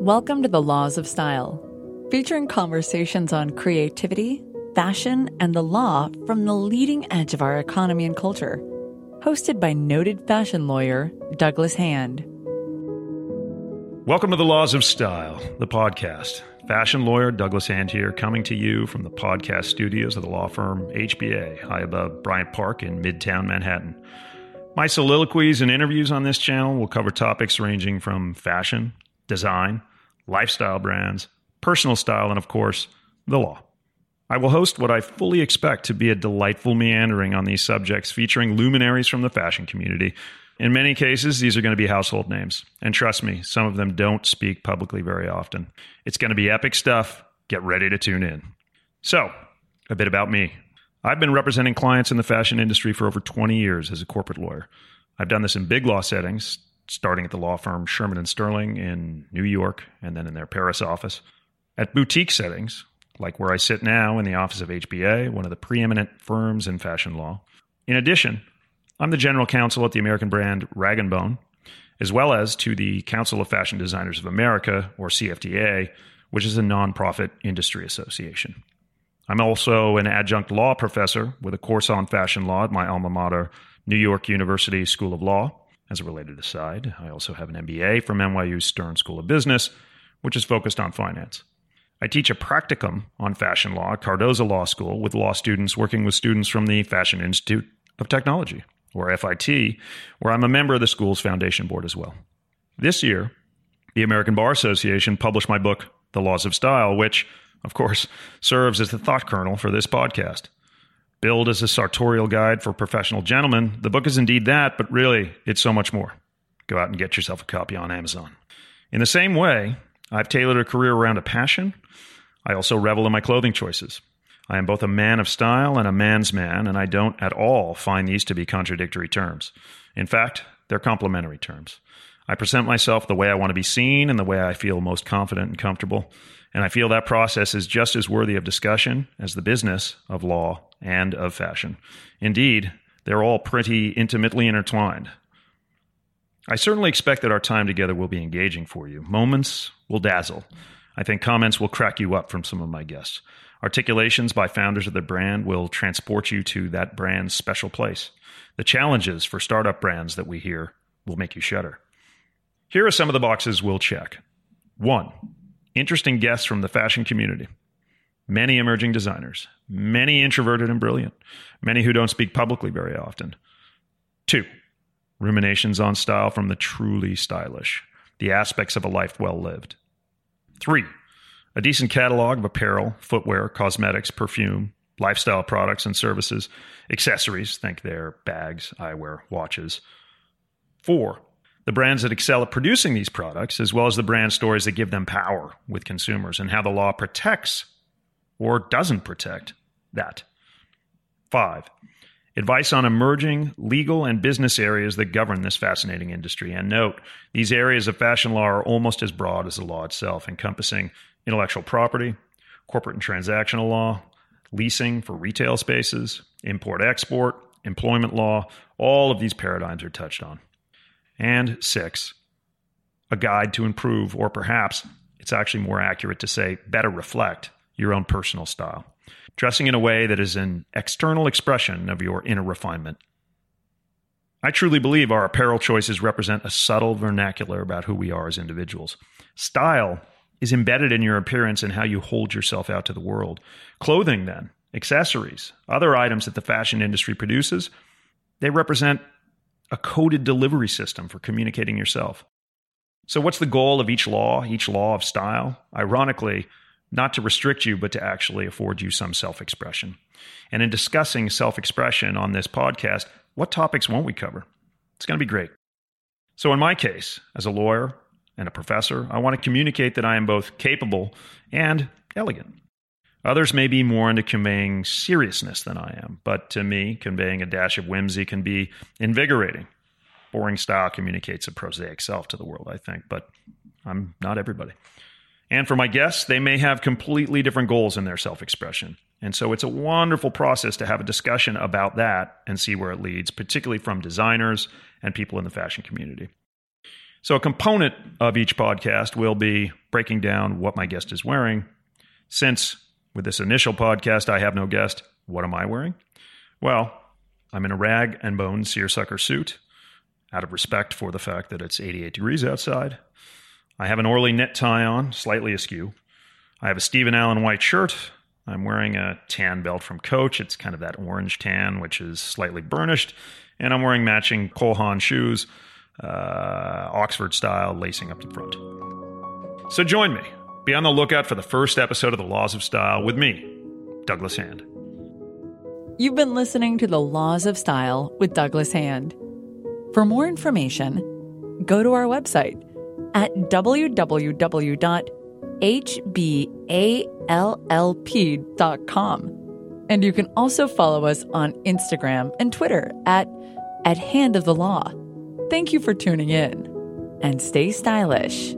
Welcome to the Laws of Style, featuring conversations on creativity, fashion, and the law from the leading edge of our economy and culture. Hosted by noted fashion lawyer Douglas Hand. Welcome to the Laws of Style, the podcast. Fashion lawyer Douglas Hand here, coming to you from the podcast studios of the law firm HBA, high above Bryant Park in Midtown Manhattan. My soliloquies and interviews on this channel will cover topics ranging from fashion, design, lifestyle brands, personal style, and of course, the law. I will host what I fully expect to be a delightful meandering on these subjects featuring luminaries from the fashion community. In many cases, these are going to be household names. And trust me, some of them don't speak publicly very often. It's going to be epic stuff. Get ready to tune in. So, a bit about me. I've been representing clients in the fashion industry for over 20 years as a corporate lawyer. I've done this in big law settings, starting at the law firm Shearman and Sterling in New York and then in their Paris office. At boutique settings, like where I sit now in the office of HBA, one of the preeminent firms in fashion law. In addition, I'm the general counsel at the American brand Rag & Bone, as well as to the Council of Fashion Designers of America, or CFDA, which is a nonprofit industry association. I'm also an adjunct law professor with a course on fashion law at my alma mater, New York University School of Law. As a related aside, I also have an MBA from NYU Stern School of Business, which is focused on finance. I teach a practicum on fashion law at Cardozo Law School with law students working with students from the Fashion Institute of Technology, or FIT, where I'm a member of the school's foundation board as well. This year, the American Bar Association published my book, The Laws of Style, which, of course, serves as the thought kernel for this podcast. Billed as a sartorial guide for professional gentlemen, the book is indeed that, but really, it's so much more. Go out and get yourself a copy on Amazon. In the same way, I've tailored a career around a passion. I also revel in my clothing choices. I am both a man of style and a man's man, and I don't at all find these to be contradictory terms. In fact, they're complementary terms. I present myself the way I want to be seen and the way I feel most confident and comfortable. And I feel that process is just as worthy of discussion as the business of law and of fashion. Indeed, they're all pretty intimately intertwined. I certainly expect that our time together will be engaging for you. Moments will dazzle. I think comments will crack you up from some of my guests. Articulations by founders of the brand will transport you to that brand's special place. The challenges for startup brands that we hear will make you shudder. Here are some of the boxes we'll check. One, interesting guests from the fashion community, many emerging designers, many introverted and brilliant, many who don't speak publicly very often. Two, ruminations on style from the truly stylish, the aspects of a life well lived. Three, a decent catalog of apparel, footwear, cosmetics, perfume, lifestyle products and services, accessories, think their bags, eyewear, watches. Four, the brands that excel at producing these products, as well as the brand stories that give them power with consumers and how the law protects or doesn't protect that. Five, advice on emerging legal and business areas that govern this fascinating industry. And note, these areas of fashion law are almost as broad as the law itself, encompassing intellectual property, corporate and transactional law, leasing for retail spaces, import export, employment law. All of these paradigms are touched on. And six, a guide to improve, or perhaps it's actually more accurate to say better reflect your own personal style, dressing in a way that is an external expression of your inner refinement. I truly believe our apparel choices represent a subtle vernacular about who we are as individuals. Style is embedded in your appearance and how you hold yourself out to the world. Clothing, then, accessories, other items that the fashion industry produces, they represent a coded delivery system for communicating yourself. So, what's the goal of each law, each law of style? Ironically, not to restrict you, but to actually afford you some self expression. And in discussing self expression on this podcast, what topics won't we cover? It's going to be great. So, in my case, as a lawyer and a professor, I want to communicate that I am both capable and elegant. Others may be more into conveying seriousness than I am, but to me, conveying a dash of whimsy can be invigorating. Boring style communicates a prosaic self to the world, I think, but I'm not everybody. And for my guests, they may have completely different goals in their self expression. And so it's a wonderful process to have a discussion about that and see where it leads, particularly from designers and people in the fashion community. So, a component of each podcast will be breaking down what my guest is wearing. Since with this initial podcast, I have no guest, what am I wearing? Well, I'm in a rag and bone seersucker suit out of respect for the fact that it's 88 degrees outside. I have an Orley knit tie on, slightly askew. I have a Steven Alan white shirt. I'm wearing a tan belt from Coach. It's kind of that orange tan, which is slightly burnished. And I'm wearing matching Cole Haan shoes, uh, Oxford style, lacing up the front. So join me. Be on the lookout for the first episode of The Laws of Style with me, Douglas Hand. You've been listening to The Laws of Style with Douglas Hand. For more information, go to our website at www.hballp.com. And you can also follow us on Instagram and Twitter at, at Hand of the Law. Thank you for tuning in and stay stylish.